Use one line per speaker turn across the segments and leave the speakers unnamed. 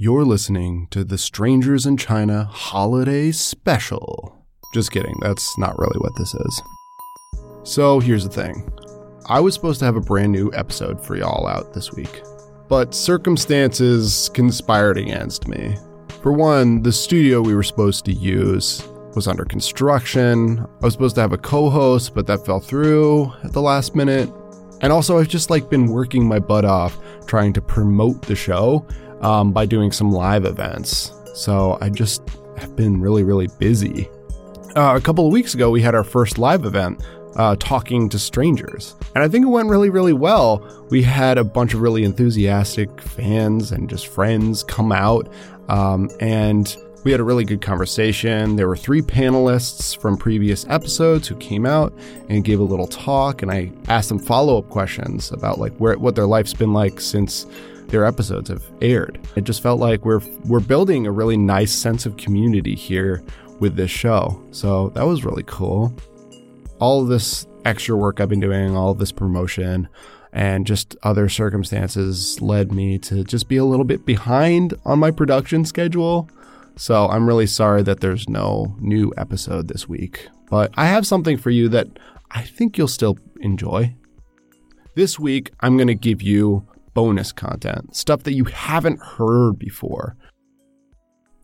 You're listening to the Strangers in China Holiday Special. Just kidding, that's not really what this is. So here's the thing I was supposed to have a brand new episode for y'all out this week, but circumstances conspired against me. For one, the studio we were supposed to use was under construction. I was supposed to have a co-host, but that fell through at the last minute. And also, I've just like been working my butt off trying to promote the show um, by doing some live events. So I just have been really, really busy. Uh, a couple of weeks ago, we had our first live event uh, talking to strangers. And I think it went really, really well. We had a bunch of really enthusiastic fans and just friends come out. Um, and we had a really good conversation. There were three panelists from previous episodes who came out and gave a little talk, and I asked them follow up questions about like where what their life's been like since their episodes have aired. It just felt like we're we're building a really nice sense of community here with this show. So that was really cool. All this extra work I've been doing, all this promotion, and just other circumstances led me to just be a little bit behind on my production schedule. So I'm really sorry that there's no new episode this week. But I have something for you that I think you'll still enjoy. This week, I'm going to give you bonus content, stuff that you haven't heard before.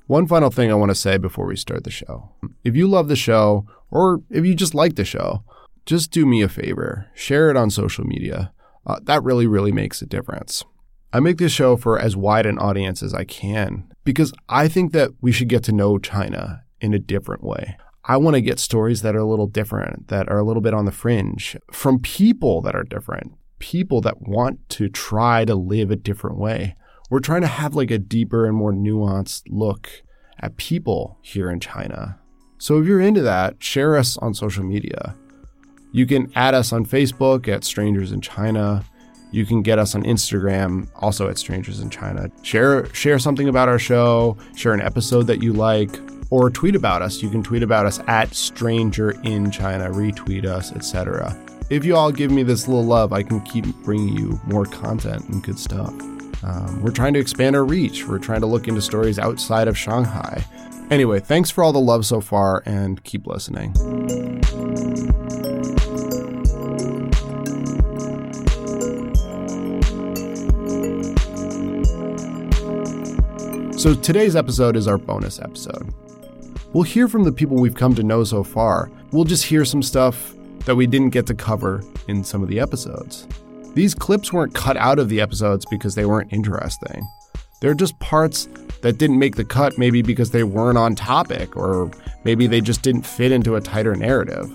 One final thing I want to say before we start the show. If you love the show, or if you just like the show, just do me a favor share it on social media. Uh, that really, really makes a difference. I make this show for as wide an audience as I can because I think that we should get to know China in a different way. I want to get stories that are a little different, that are a little bit on the fringe, from people that are different, people that want to try to live a different way. We're trying to have like a deeper and more nuanced look at people here in China. So if you're into that, share us on social media. You can add us on Facebook at Strangers in China. You can get us on Instagram, also at Strangers in China. Share share something about our show, share an episode that you like, or tweet about us. You can tweet about us at Stranger in China, retweet us, etc. If you all give me this little love, I can keep bringing you more content and good stuff. Um, we're trying to expand our reach. We're trying to look into stories outside of Shanghai. Anyway, thanks for all the love so far and keep listening. So today's episode is our bonus episode. We'll hear from the people we've come to know so far. We'll just hear some stuff that we didn't get to cover in some of the episodes. These clips weren't cut out of the episodes because they weren't interesting. They're just parts that didn't make the cut, maybe because they weren't on topic, or maybe they just didn't fit into a tighter narrative.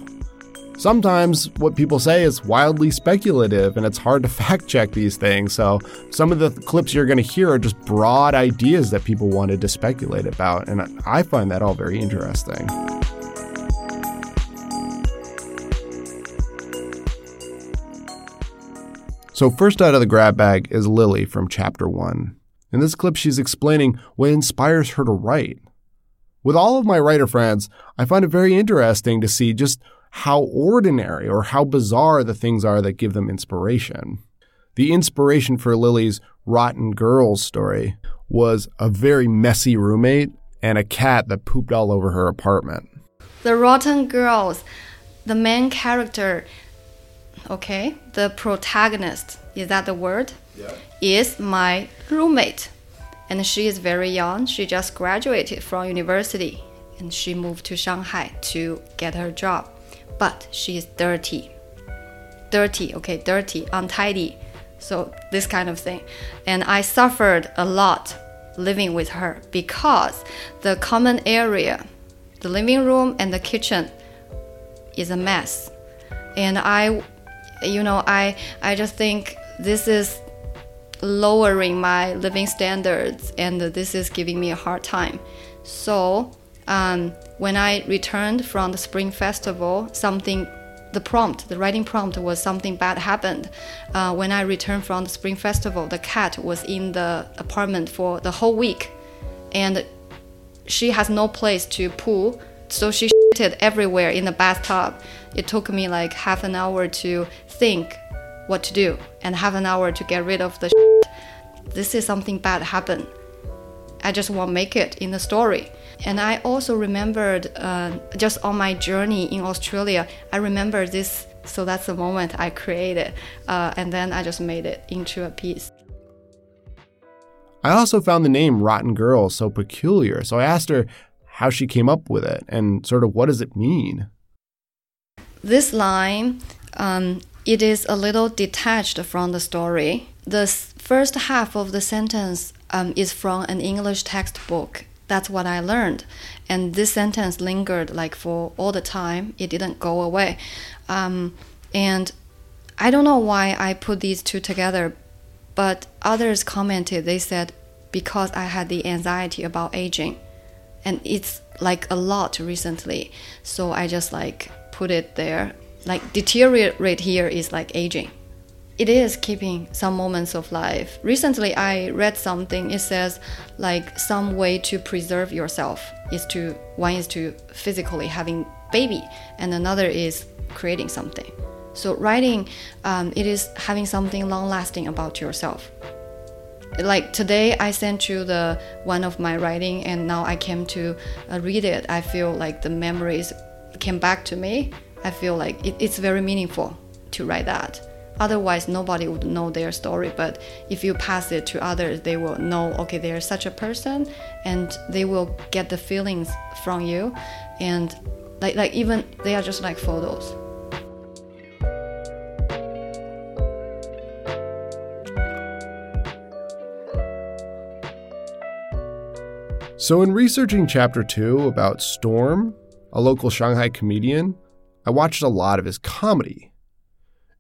Sometimes what people say is wildly speculative and it's hard to fact check these things, so some of the clips you're going to hear are just broad ideas that people wanted to speculate about, and I find that all very interesting. So, first out of the grab bag is Lily from chapter 1. In this clip, she's explaining what inspires her to write. With all of my writer friends, I find it very interesting to see just how ordinary or how bizarre the things are that give them inspiration. The inspiration for Lily's Rotten Girls story was a very messy roommate and a cat that pooped all over her apartment.
The Rotten Girls, the main character okay, the protagonist, is that the word? Yeah. Is my roommate. And she is very young. She just graduated from university and she moved to Shanghai to get her job. But she is dirty. Dirty, okay, dirty, untidy. So, this kind of thing. And I suffered a lot living with her because the common area, the living room and the kitchen, is a mess. And I you know, I I just think this is lowering my living standards, and this is giving me a hard time. So um, when I returned from the Spring Festival, something the prompt, the writing prompt was something bad happened. Uh, when I returned from the Spring Festival, the cat was in the apartment for the whole week, and she has no place to poo, so she shitted everywhere in the bathtub. It took me like half an hour to think what to do and half an hour to get rid of the shit. This is something bad happened. I just won't make it in the story. And I also remembered uh, just on my journey in Australia, I remember this. So that's the moment I created. Uh, and then I just made it into a piece.
I also found the name Rotten Girl so peculiar. So I asked her how she came up with it and sort of what does it mean?
This line, um, it is a little detached from the story. The first half of the sentence um, is from an English textbook that's what I learned. And this sentence lingered like for all the time. It didn't go away. Um, and I don't know why I put these two together, but others commented, they said, because I had the anxiety about aging. And it's like a lot recently. So I just like put it there. Like deteriorate here is like aging it is keeping some moments of life. Recently, I read something. It says, like, some way to preserve yourself is to one is to physically having baby, and another is creating something. So writing, um, it is having something long lasting about yourself. Like today, I sent you the one of my writing, and now I came to uh, read it. I feel like the memories came back to me. I feel like it, it's very meaningful to write that. Otherwise, nobody would know their story. But if you pass it to others, they will know, okay, they're such a person, and they will get the feelings from you. And like, like even they are just like photos.
So, in researching chapter two about Storm, a local Shanghai comedian, I watched a lot of his comedy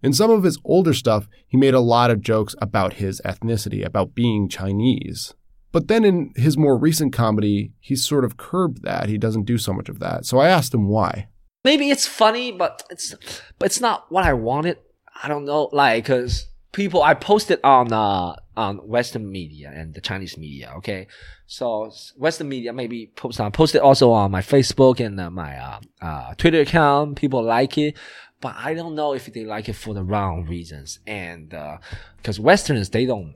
in some of his older stuff, he made a lot of jokes about his ethnicity, about being Chinese. But then in his more recent comedy, he's sort of curbed that. He doesn't do so much of that. So I asked him why.
Maybe it's funny, but it's but it's not what I wanted. I don't know, like cuz people I posted on uh on Western media and the Chinese media, okay? So Western media maybe post on posted also on my Facebook and uh, my uh, uh, Twitter account. People like it but I don't know if they like it for the wrong reasons. And because uh, Westerners, they don't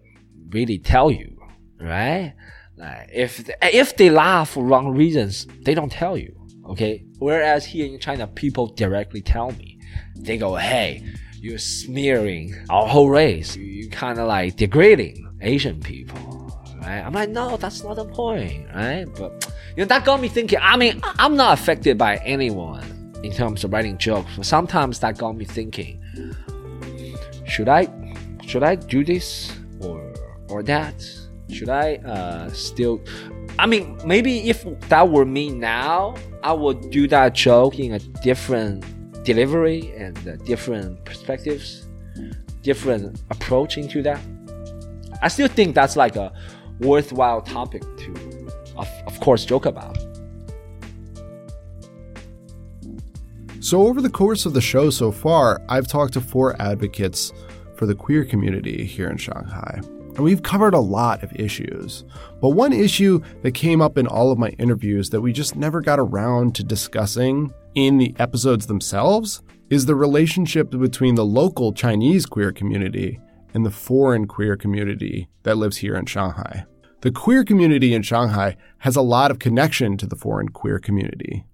really tell you, right? Like if if they laugh for wrong reasons, they don't tell you. Okay. Whereas here in China, people directly tell me. They go, "Hey, you're smearing our whole race. You kind of like degrading Asian people." Right? I'm like, no, that's not the point, right? But you know that got me thinking. I mean, I'm not affected by anyone in terms of writing jokes. But sometimes that got me thinking: Should I, should I do this or or that? Should I uh, still? I mean, maybe if that were me now, I would do that joke in a different delivery and uh, different perspectives, different approach into that. I still think that's like a worthwhile topic to, of, of course, joke about.
So, over the course of the show so far, I've talked to four advocates for the queer community here in Shanghai. And we've covered a lot of issues. But one issue that came up in all of my interviews that we just never got around to discussing in the episodes themselves is the relationship between the local Chinese queer community and the foreign queer community that lives here in Shanghai. The queer community in Shanghai has a lot of connection to the foreign queer community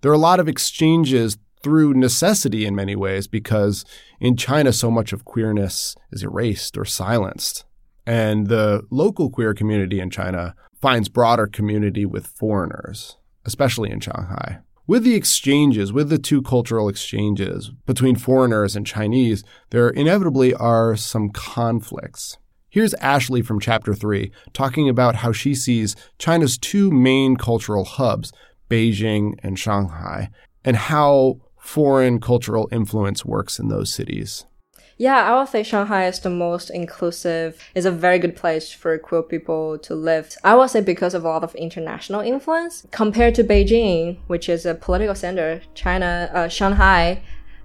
there are a lot of exchanges through necessity in many ways because in China, so much of queerness is erased or silenced. And the local queer community in China finds broader community with foreigners, especially in Shanghai. With the exchanges, with the two cultural exchanges between foreigners and Chinese, there inevitably are some conflicts. Here's Ashley from Chapter 3 talking about how she sees China's two main cultural hubs Beijing, and Shanghai, and how foreign cultural influence works in those cities.
Yeah, I would say Shanghai is the most inclusive. It's a very good place for queer people to live. I would say because of a lot of international influence compared to Beijing, which is a political center. China, uh, Shanghai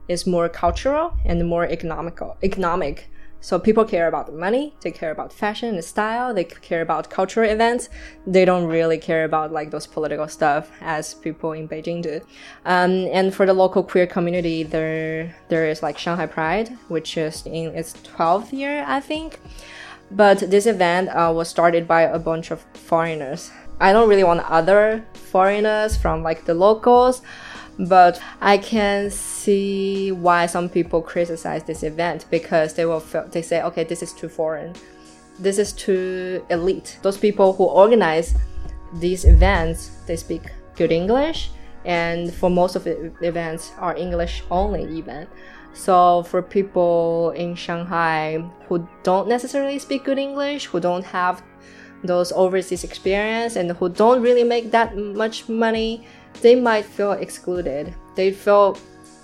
is more cultural and more economical, economic. So people care about the money, they care about fashion and style, they care about cultural events. They don't really care about like those political stuff as people in Beijing do. Um, and for the local queer community, there there is like Shanghai Pride, which is in its 12th year, I think. But this event uh, was started by a bunch of foreigners. I don't really want other foreigners from like the locals but I can see why some people criticize this event because they will feel, they say, okay, this is too foreign, this is too elite. Those people who organize these events, they speak good English, and for most of the events are English only even. So for people in Shanghai who don't necessarily speak good English, who don't have those overseas experience and who don't really make that much money they might feel excluded. They feel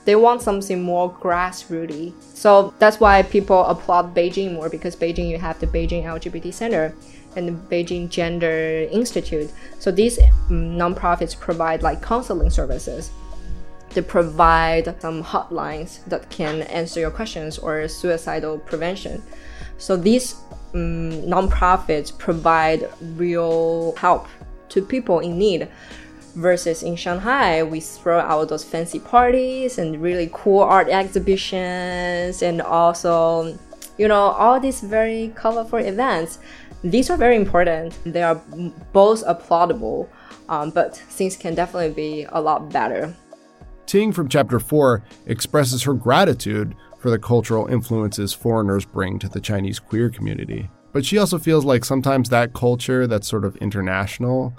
they want something more grassrooty. So that's why people applaud Beijing more because Beijing you have the Beijing LGBT Center and the Beijing Gender Institute. So these um, nonprofits provide like counseling services. They provide some hotlines that can answer your questions or suicidal prevention. So these um, nonprofits provide real help to people in need versus in Shanghai, we throw out those fancy parties and really cool art exhibitions and also, you know, all these very colorful events. These are very important. They are both applaudable, um, but things can definitely be a lot better.
Ting from chapter 4 expresses her gratitude for the cultural influences foreigners bring to the Chinese queer community. But she also feels like sometimes that culture that's sort of international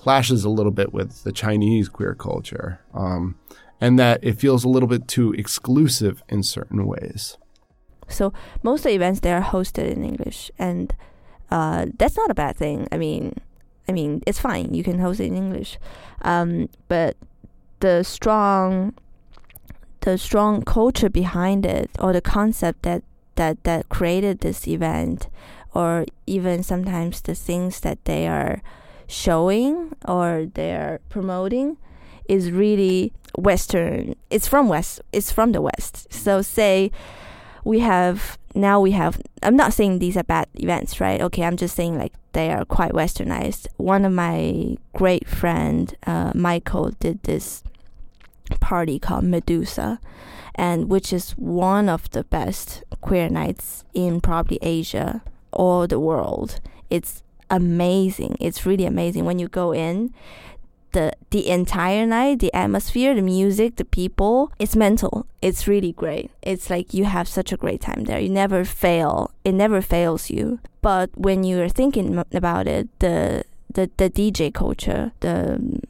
clashes a little bit with the Chinese queer culture, um, and that it feels a little bit too exclusive in certain ways.
So most of the events they are hosted in English, and uh, that's not a bad thing. I mean, I mean it's fine. You can host it in English, um, but the strong, the strong culture behind it, or the concept that that that created this event, or even sometimes the things that they are showing or they're promoting is really western it's from west it's from the west. So say we have now we have i'm not saying these are bad events right? Okay i'm just saying like they are quite westernized. One of my great friend uh, michael did this party called medusa and which is one of the best queer nights in probably asia or the world. It's amazing. It's really amazing when you go in. The the entire night, the atmosphere, the music, the people, it's mental. It's really great. It's like you have such a great time there. You never fail. It never fails you. But when you're thinking about it, the the, the DJ culture, the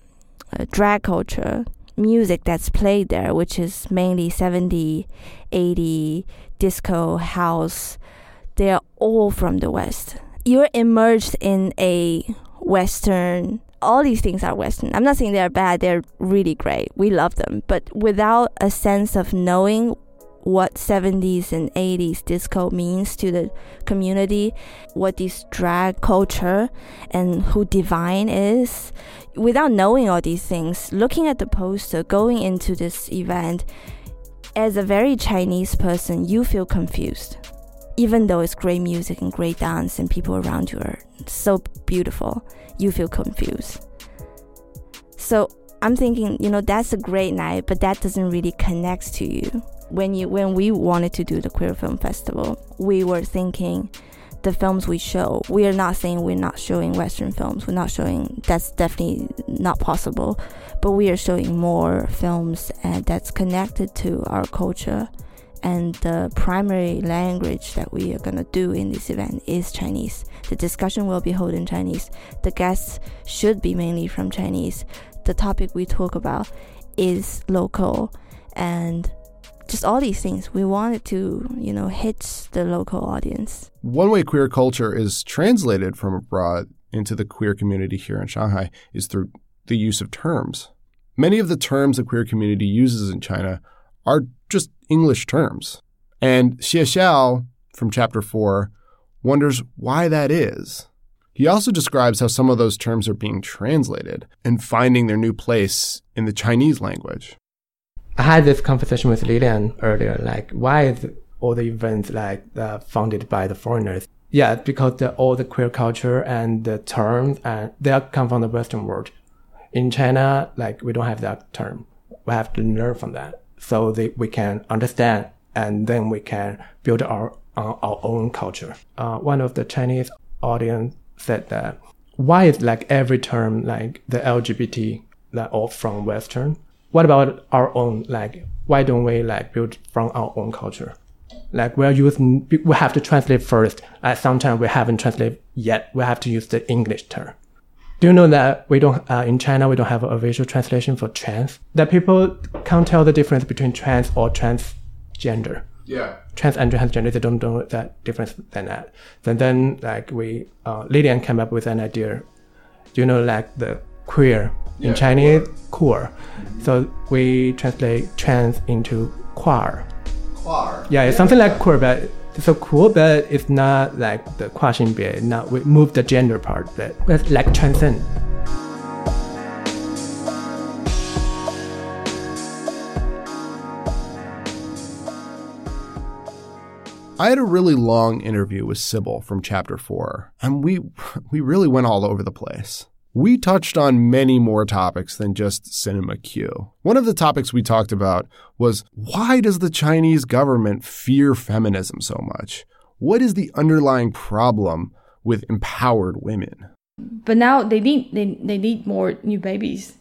uh, drag culture, music that's played there, which is mainly 70, 80, disco, house, they're all from the West you're immersed in a Western. All these things are Western. I'm not saying they're bad. They're really great. We love them. But without a sense of knowing what 70s and 80s disco means to the community, what this drag culture and who Divine is, without knowing all these things, looking at the poster, going into this event, as a very Chinese person, you feel confused even though it's great music and great dance and people around you are so beautiful, you feel confused. So I'm thinking, you know, that's a great night, but that doesn't really connect to you. When you when we wanted to do the queer film festival, we were thinking the films we show. We are not saying we're not showing Western films. We're not showing that's definitely not possible, but we are showing more films and that's connected to our culture and the primary language that we are going to do in this event is Chinese. The discussion will be held in Chinese. The guests should be mainly from Chinese. The topic we talk about is local and just all these things. We wanted to, you know, hit the local audience.
One way queer culture is translated from abroad into the queer community here in Shanghai is through the use of terms. Many of the terms the queer community uses in China are just English terms. And Xie Xiao from chapter 4 wonders why that is. He also describes how some of those terms are being translated and finding their new place in the Chinese language.
I had this conversation with Lilian earlier, like why is all the events like uh, founded by the foreigners? Yeah, because the, all the queer culture and the terms and they come from the Western world. In China, like we don't have that term. We have to learn from that so that we can understand and then we can build our uh, our own culture. Uh, one of the Chinese audience said that why is like every term like the LGBT like all from Western? What about our own like why don't we like build from our own culture? Like we're using we have to translate first. Like sometimes we haven't translated yet. We have to use the English term. Do you know that we don't uh, in China we don't have a visual translation for trans? That people can't tell the difference between trans or transgender
Yeah.
trans and transgender, they don't know that difference than that. And then like we, uh, Lilian came up with an idea. You know, like the queer in
Yeah,
Chinese, queer. So we translate trans into queer.
Quar.
Yeah, it's something like queer, but so cool, but it's not like the 跨性别. Not we move the gender part, but it's like transcend.
I had a really long interview with Sybil from chapter 4, and we we really went all over the place. We touched on many more topics than just Cinema Q. One of the topics we talked about was why does the Chinese government fear feminism so much? What is the underlying problem with empowered women?
but now they need they, they need more new babies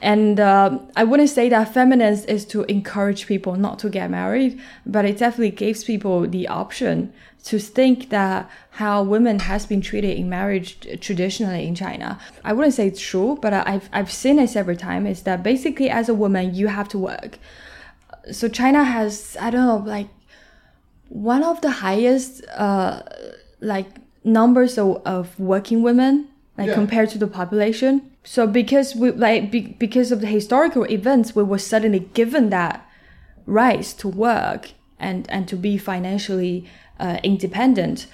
and uh, i wouldn't say that feminist is to encourage people not to get married but it definitely gives people the option to think that how women has been treated in marriage traditionally in china. I wouldn't say it's true but i've, I've seen it several times is that basically as a woman you have to work. So china has i don't know like one of the highest uh like numbers of, of working women like compared to the population so because we like be, because of the historical events we were suddenly given that rights to work and and to be financially uh, independent.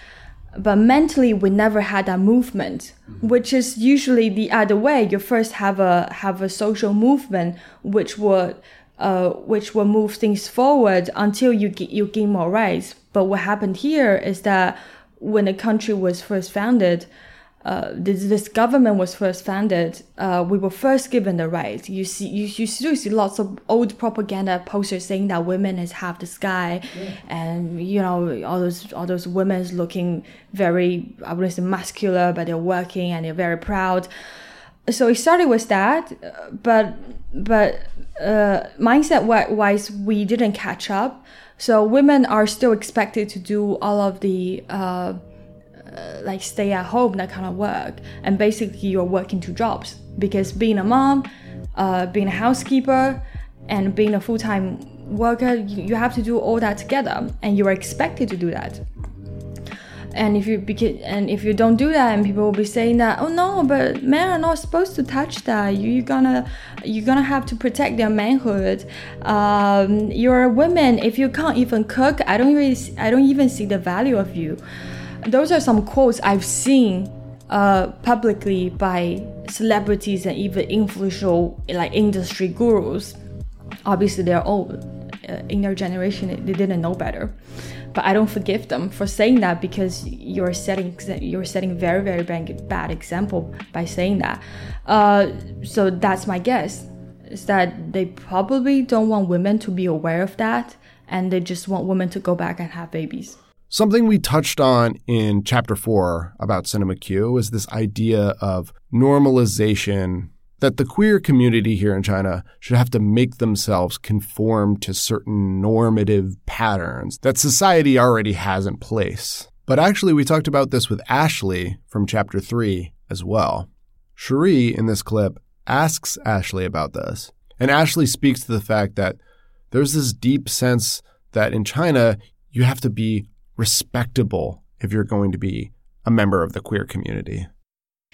But mentally we never had that movement which is usually the other way. You first have a have a social movement which would uh, which will move things forward until you get, you gain more rights. But what happened here is that when the country was first founded, uh, this, this government was first founded, uh, we were first given the right. You see, you, you still see lots of old propaganda posters saying that women is half the sky, and you know all those all those women looking very I wouldn't say muscular, but they're working and they're very proud. So it started with that, but but uh, mindset wise, we didn't catch up. So women are still expected to do all of the uh, uh, like stay at home that kind of work, and basically you're working two jobs because being a mom, uh, being a housekeeper, and being a full time worker, you, you have to do all that together, and you are expected to do that. And if you and if you don't do that, and people will be saying that, oh no, but men are not supposed to touch that. You, you're gonna you're gonna have to protect their manhood. Um, you're a woman. If you can't even cook, I don't really i don't even see the value of you. Those are some quotes I've seen uh, publicly by celebrities and even influential like industry gurus. Obviously, they're old uh, in their generation. They didn't know better but I don't forgive them for saying that because you're setting you're setting very very bad, example by saying that. Uh, so that's my guess is that they probably don't want women to be aware of that, and they just want women to go back and have babies.
Something we touched on in chapter four about Cinema Q is this idea of normalization that the queer community here in China should have to make themselves conform to certain normative patterns that society already has in place. But actually, we talked about this with Ashley from chapter 3 as well. Cherie, in this clip, asks Ashley about this. And Ashley speaks to the fact that there's this deep sense that in China, you have to be respectable if you're going to be a member of the queer community.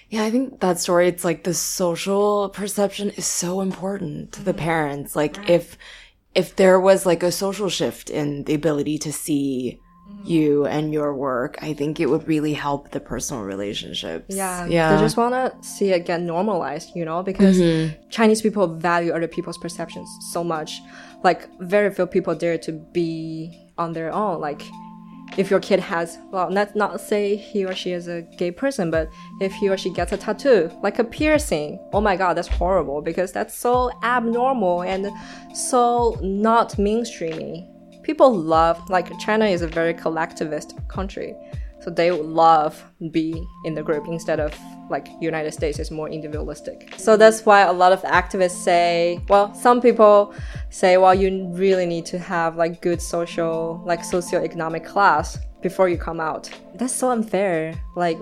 Yeah, I think that story, it's like the social perception is so important to the parents. Like if, if there was like a social shift in the ability to see you and your work, I think it would really help the personal relationships.
Yeah,
yeah.
They just want to see it get normalized, you know, because mm-hmm. Chinese people value other people's perceptions so much. Like, very few people dare to be on their own. Like, if your kid has, well, let's not say he or she is a gay person, but if he or she gets a tattoo, like a piercing, oh my god, that's horrible because that's so abnormal and so not mainstreamy. People love, like, China is a very collectivist country. So they would love be in the group instead of like United States is more individualistic. So that's why a lot of activists say, well, some people say, well, you really need to have like good social, like socioeconomic class before you come out. That's so unfair. Like,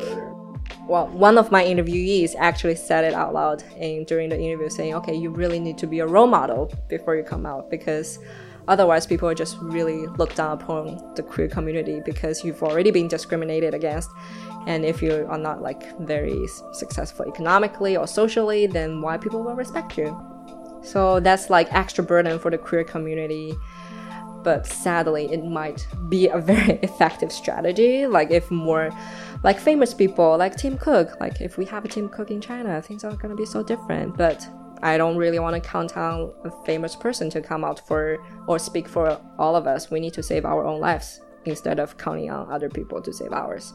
well, one of my interviewees actually said it out loud in, during the interview, saying, okay, you really need to be a role model before you come out because otherwise people just really look down upon the queer community because you've already been discriminated against. And if you are not like very successful economically or socially then why people will respect you. So that's like extra burden for the queer community. But sadly it might be a very effective strategy. Like if more like famous people like tim cook like if we have a tim cook in china things are to be so different. But i don't really want to count on a famous person to come out for or speak for all of us we need to save our own lives instead of counting on other people to save ours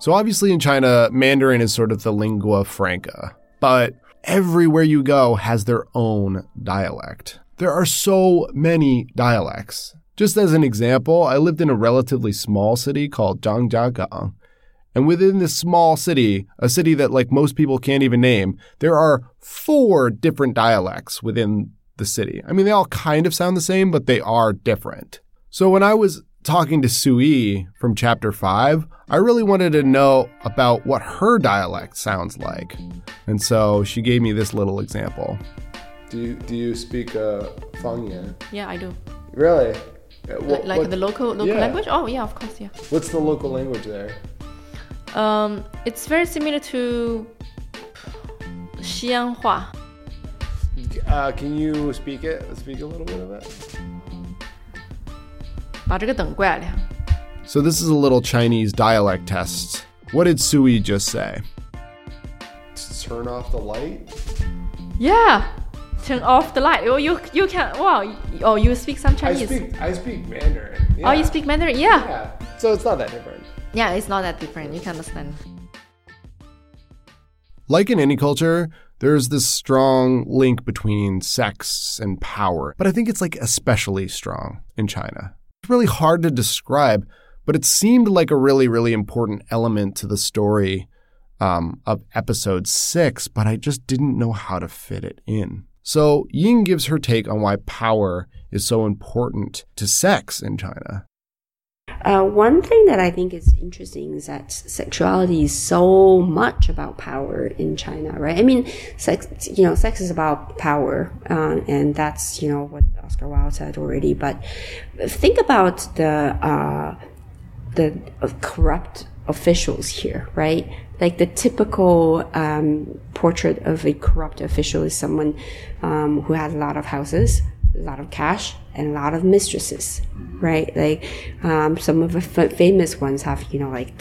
So obviously in China, Mandarin is sort of the lingua franca, but everywhere you go has their own dialect. There are so many dialects. Just as an example, I lived in a relatively small city called Zhangjiagang. And within this small city, a city that like most people can't even name, there are four different dialects within the city. I mean, they all kind of sound the same, but they are different. So when I was talking to Sui from chapter 5, I really wanted to know about what her dialect sounds like. And so she gave me this little example. Do you, do you speak uh, Fangyan?
Yeah, I do.
Really?
Like, like the local local
yeah.
language? Oh yeah, of course, yeah.
What's the local language there?
Um, it's very similar to 西安话.
Uh, can you speak it? Speak a little bit of it.
把这个等过来了。
So this is a little Chinese dialect test. What did Sui just say? Turn off the light?
Yeah, turn off the light. Oh, you you can. Wow. y- Oh, you speak some Chinese.
I speak Mandarin.
Oh, you speak Mandarin? Yeah.
Yeah. So it's not that different.
Yeah, it's not that different. You can understand.
Like in any culture, there's this strong link between sex and power, but I think it's like especially strong in China. It's really hard to describe, but it seemed like a really, really important element to the story um, of episode six, but I just didn't know how to fit it in. So Ying gives her take on why power is so important to sex in China.
Uh, one thing that I think is interesting is that sexuality is so much about power in China, right? I mean, sex, you know, sex is about power, uh, and that's, you know, what Oscar Wilde said already. But think about the, uh, the uh, corrupt officials here, right? Like the typical um, portrait of a corrupt official is someone um, who has a lot of houses, a lot of cash, and a lot of mistresses, right? Like um, some of the famous ones have, you know, like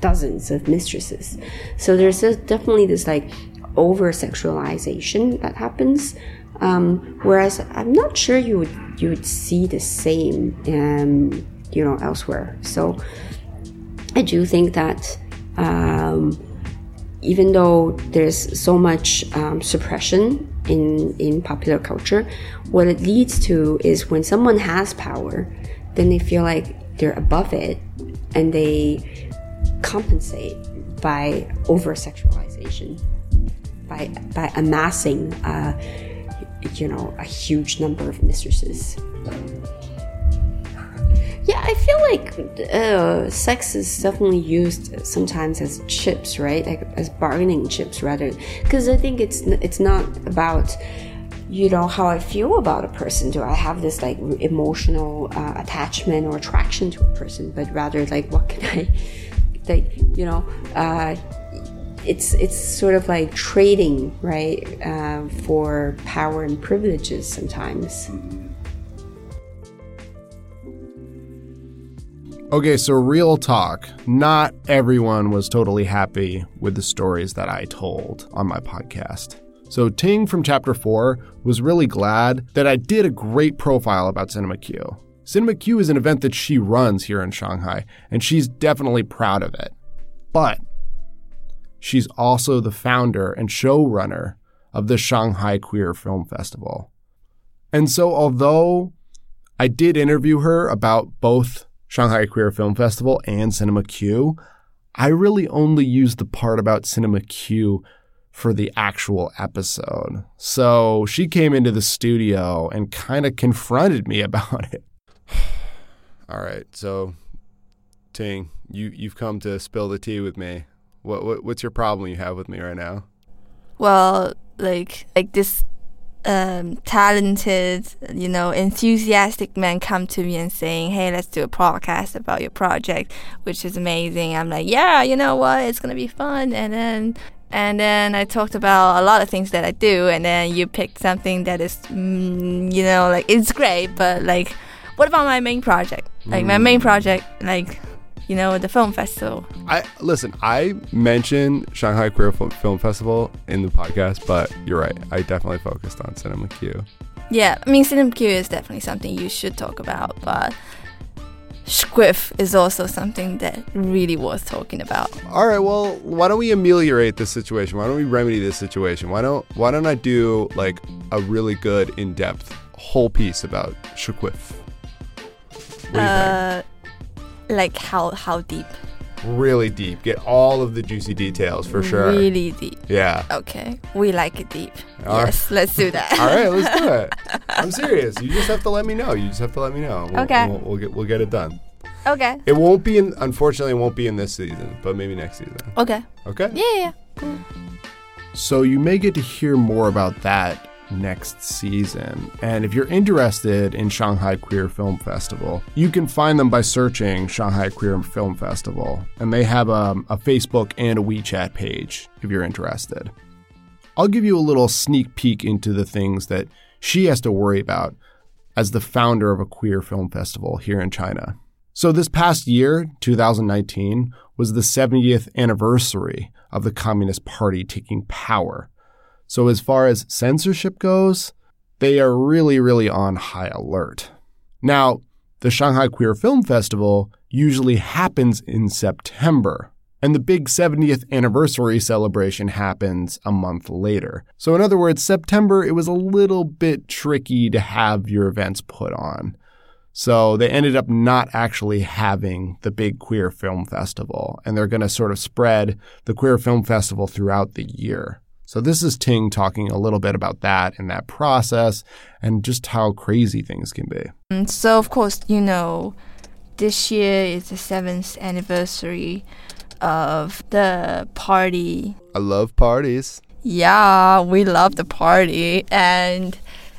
dozens of mistresses. So there's this, definitely this like over sexualization that happens. Um, whereas I'm not sure you would you would see the same, um, you know, elsewhere. So I do think that um, even though there's so much um, suppression in in popular culture, what it leads to is when someone has power, then they feel like they're above it, and they compensate by over sexualization, by by amassing, uh, you know, a huge number of mistresses. Yeah, I feel like uh, sex is definitely used sometimes as chips, right? Like as bargaining chips, rather. Because I think it's it's not about you know how I feel about a person. Do I have this like emotional uh, attachment or attraction to a person? But rather like what can I, like you know, uh, it's it's sort of like trading, right, uh, for power and privileges sometimes.
Okay, so real talk. Not everyone was totally happy with the stories that I told on my podcast. So Ting from chapter 4 was really glad that I did a great profile about Cinema Q. Cinema Q is an event that she runs here in Shanghai, and she's definitely proud of it. But she's also the founder and showrunner of the Shanghai Queer Film Festival. And so, although I did interview her about both Shanghai Queer Film Festival and Cinema Q, I really only used the part about Cinema Q for the actual episode. So she came into the studio and kind of confronted me about it. All right, so Ting, you you've come to spill the tea with me. What, what what's your problem you have with me right now?
Well, like like this um, talented, you know, enthusiastic man come to me and saying, "Hey, let's do a podcast about your project," which is amazing. I'm like, "Yeah, you know what? It's gonna be fun." And then and then I talked about a lot of things that I do, and then you picked something that is, mm, you know, like it's great, but like, what about my main project? Like my main project, like, you know, the film festival.
I listen. I mentioned Shanghai Queer Fil- Film Festival in the podcast, but you're right. I definitely focused on Cinema Q.
Yeah, I mean, Cinema Q is definitely something you should talk about, but Squiff is also something that really worth talking about.
All right. Well, why don't we ameliorate this situation? Why don't we remedy this situation? Why don't Why don't I do like a really good, in depth, whole piece about Shaquiff? What do you
Uh, like how how deep?
Really deep. Get all of the juicy details for sure.
Really deep.
Yeah.
Okay, we like it deep.
All right.
yes, let's do that.
All right, let's do it. I'm serious. You just have to let me know. You just have to let me know. We'll,
Okay.
We'll, we'll get we'll get it done.
okay.
It won't be in. Unfortunately, it won't be in this season, but maybe next season.
Okay.
Okay.
Yeah, yeah. yeah.
So you may get to hear more about that next season. And if you're interested in Shanghai Queer Film Festival, you can find them by searching Shanghai Queer Film Festival. And they have um, a Facebook and a WeChat page if you're interested. I'll give you a little sneak peek into the things that she has to worry about as the founder of a queer film festival here in China. So, this past year, 2019, was the 70th anniversary of the Communist Party taking power. So, as far as censorship goes, they are really, really on high alert. Now, the Shanghai Queer Film Festival usually happens in September, and the big 70th anniversary celebration happens a month later. So, in other words, September, it was a little bit tricky to have your events put on. So they ended up not actually having the big queer film festival, and they're going to sort of spread the queer film festival throughout the year. So this is Ting talking a little bit about that and that process and just how crazy things can be.
And so, of course, you know, this year is the seventh anniversary of the party.
I love parties.
Yeah, we love the party, and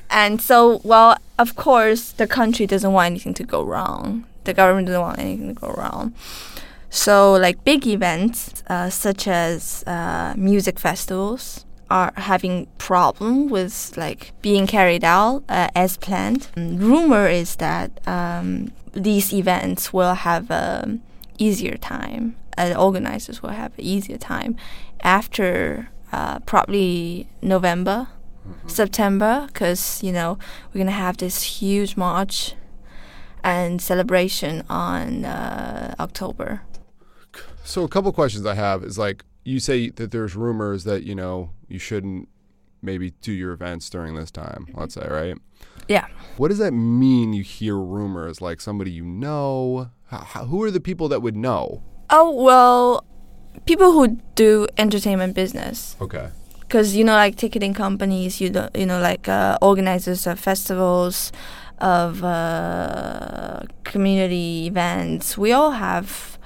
and so well, of course, the country doesn't want anything to go wrong. The government doesn't want anything to go wrong. So, like big events uh, such as uh, music festivals are having problem with like being carried out uh, as planned. And rumor is that um, these events will have a easier time. Uh, the organizers will have an easier time after uh, probably November, September, because you know we're gonna have this huge march and celebration on uh, October.
So a couple questions I have is like you say that there's rumors that you know you shouldn't maybe do your events during this time. Let's say right.
Yeah.
What does that mean? You hear rumors like somebody you know. How, who are the people that would know?
Oh well, people who do entertainment business.
Okay.
because you know like ticketing companies you know you know like uh, organizers of festivals of uh, community events we all have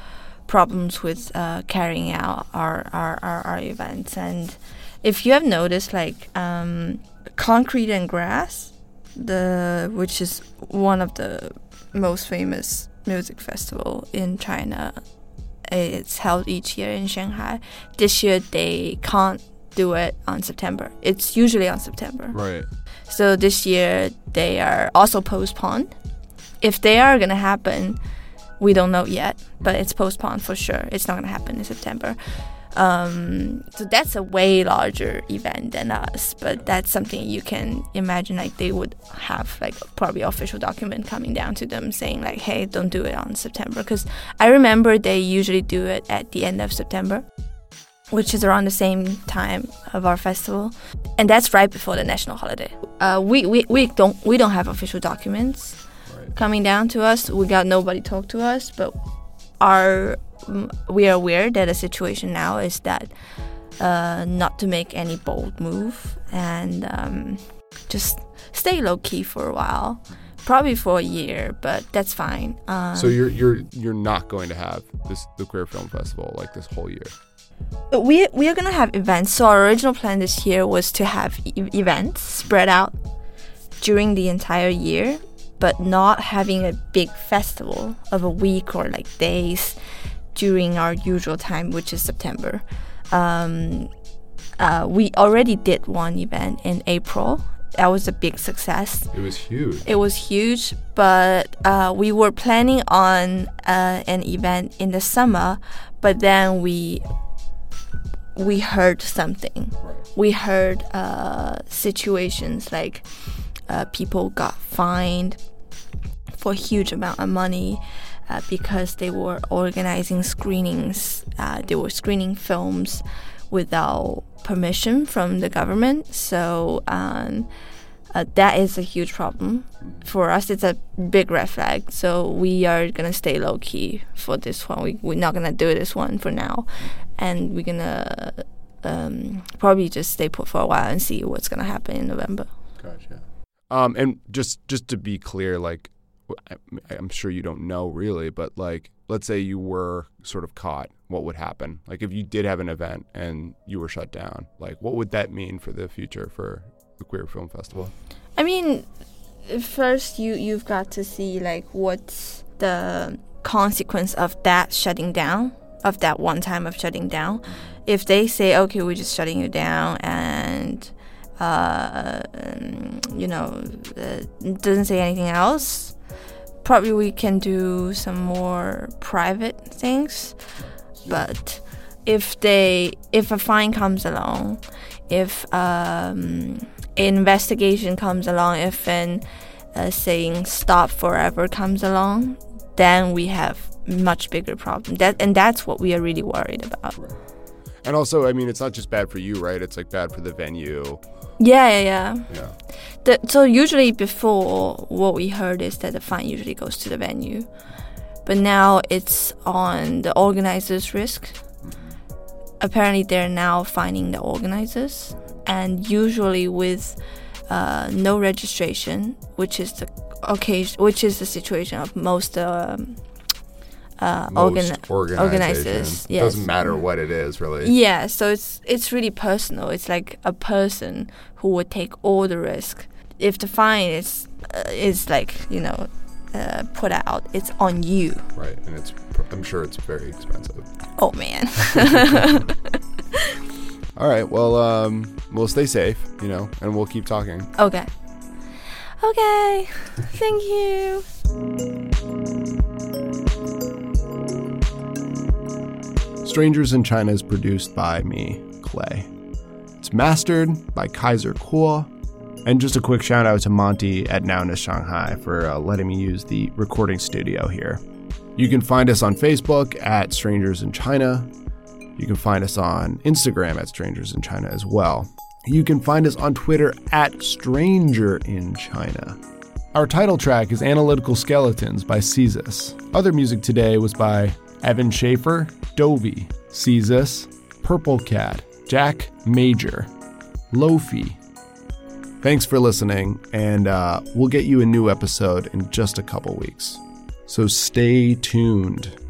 problems with uh, carrying out our, our, our, our events and if you have noticed like um, concrete and grass the which is one of the most famous music festival in china It's held each year in Shanghai. This year they can't do it on September. It's usually on September.
Right.
So this year they are also postponed. If they are gonna happen, we don't know yet, but it's postponed for sure. It's not gonna happen in September. Um, so that's a way larger event than us, but that's something you can imagine. Like they would have like probably official document coming down to them saying like, "Hey, don't do it on September." Because I remember they usually do it at the end of September, which is around the same time of our festival, and that's right before the national holiday. Uh, we, we we don't we don't have official documents coming down to us. We got nobody talk to us, but our we are aware that the situation now is that uh, not to make any bold move and um, just stay low key for a while, probably for a year, but that's fine. Um,
So you're you're you're not going to have this the queer film festival like this whole year.
we we are gonna have events. So our original plan this year was to have e- events spread out during the entire year, but not having a big festival of a week or like days during our usual time, which is September. Um, uh, we already did one event in April. That was a big success.
It was huge.
It was huge, but uh, we were planning on uh, an event in the summer, but then we we heard something. We heard uh, situations like uh, people got fined for a huge amount of money uh, because they were organizing screenings. Uh, they were screening films without permission from the government. So um, uh, that is a huge problem for us. It's a big red flag. So we are gonna stay low key for this one. We, we're not gonna do this one for now, and we're gonna um, probably just stay put for a while and see what's gonna happen in November.
Gotcha. Um, and just just to be clear, like I- I'm sure you don't know really, but like let's say you were sort of caught, what would happen? Like if you did have an event and you were shut down, like what would that mean for the future for the queer film festival?
I mean, first you you've got to see like what's the consequence of that shutting down of that one time of shutting down. If they say okay, we're just shutting you down and uh, um, you know uh, doesn't say anything else, probably we can do some more private things. But if they if a fine comes along, if um, investigation comes along, if an uh, saying stop forever comes along, then we have much bigger problem. That and that's what we are really worried about.
And also, I mean, it's not just bad for you, right? It's like bad for the venue.
Yeah, yeah, yeah.
Yeah.
The, so usually before, what we heard is that the fine usually goes to the venue, but now it's on the organizers' risk. Apparently, they're now fining the organizers, and usually with uh, no registration, which is the occasion, which is the situation of most um, uh, organ- organizers. Yes.
Doesn't matter what it is, really.
Yeah, so it's it's really personal. It's like a person who would take all the risk. If the fine is uh, is like you know uh, put out, it's on you.
Right. And it's, I'm sure it's very expensive.
Oh man.
All right. Well, um, we'll stay safe, you know, and we'll keep talking.
okay. Okay. Thank you.
Strangers in China is produced by me, Clay. It's mastered by Kaiser Kuo. And just a quick shout out to Monty at Nowness Shanghai for uh, letting me use the recording studio here. You can find us on Facebook at Strangers in China. You can find us on Instagram at Strangers in China as well. You can find us on Twitter at Stranger in China. Our title track is Analytical Skeletons by Cezus. Other music today was by Evan Schaefer, Dovey, Cezus, Purple Cat, Jack Major, Lofi. Thanks for listening, and uh, we'll get you a new episode in just a couple weeks. So stay tuned.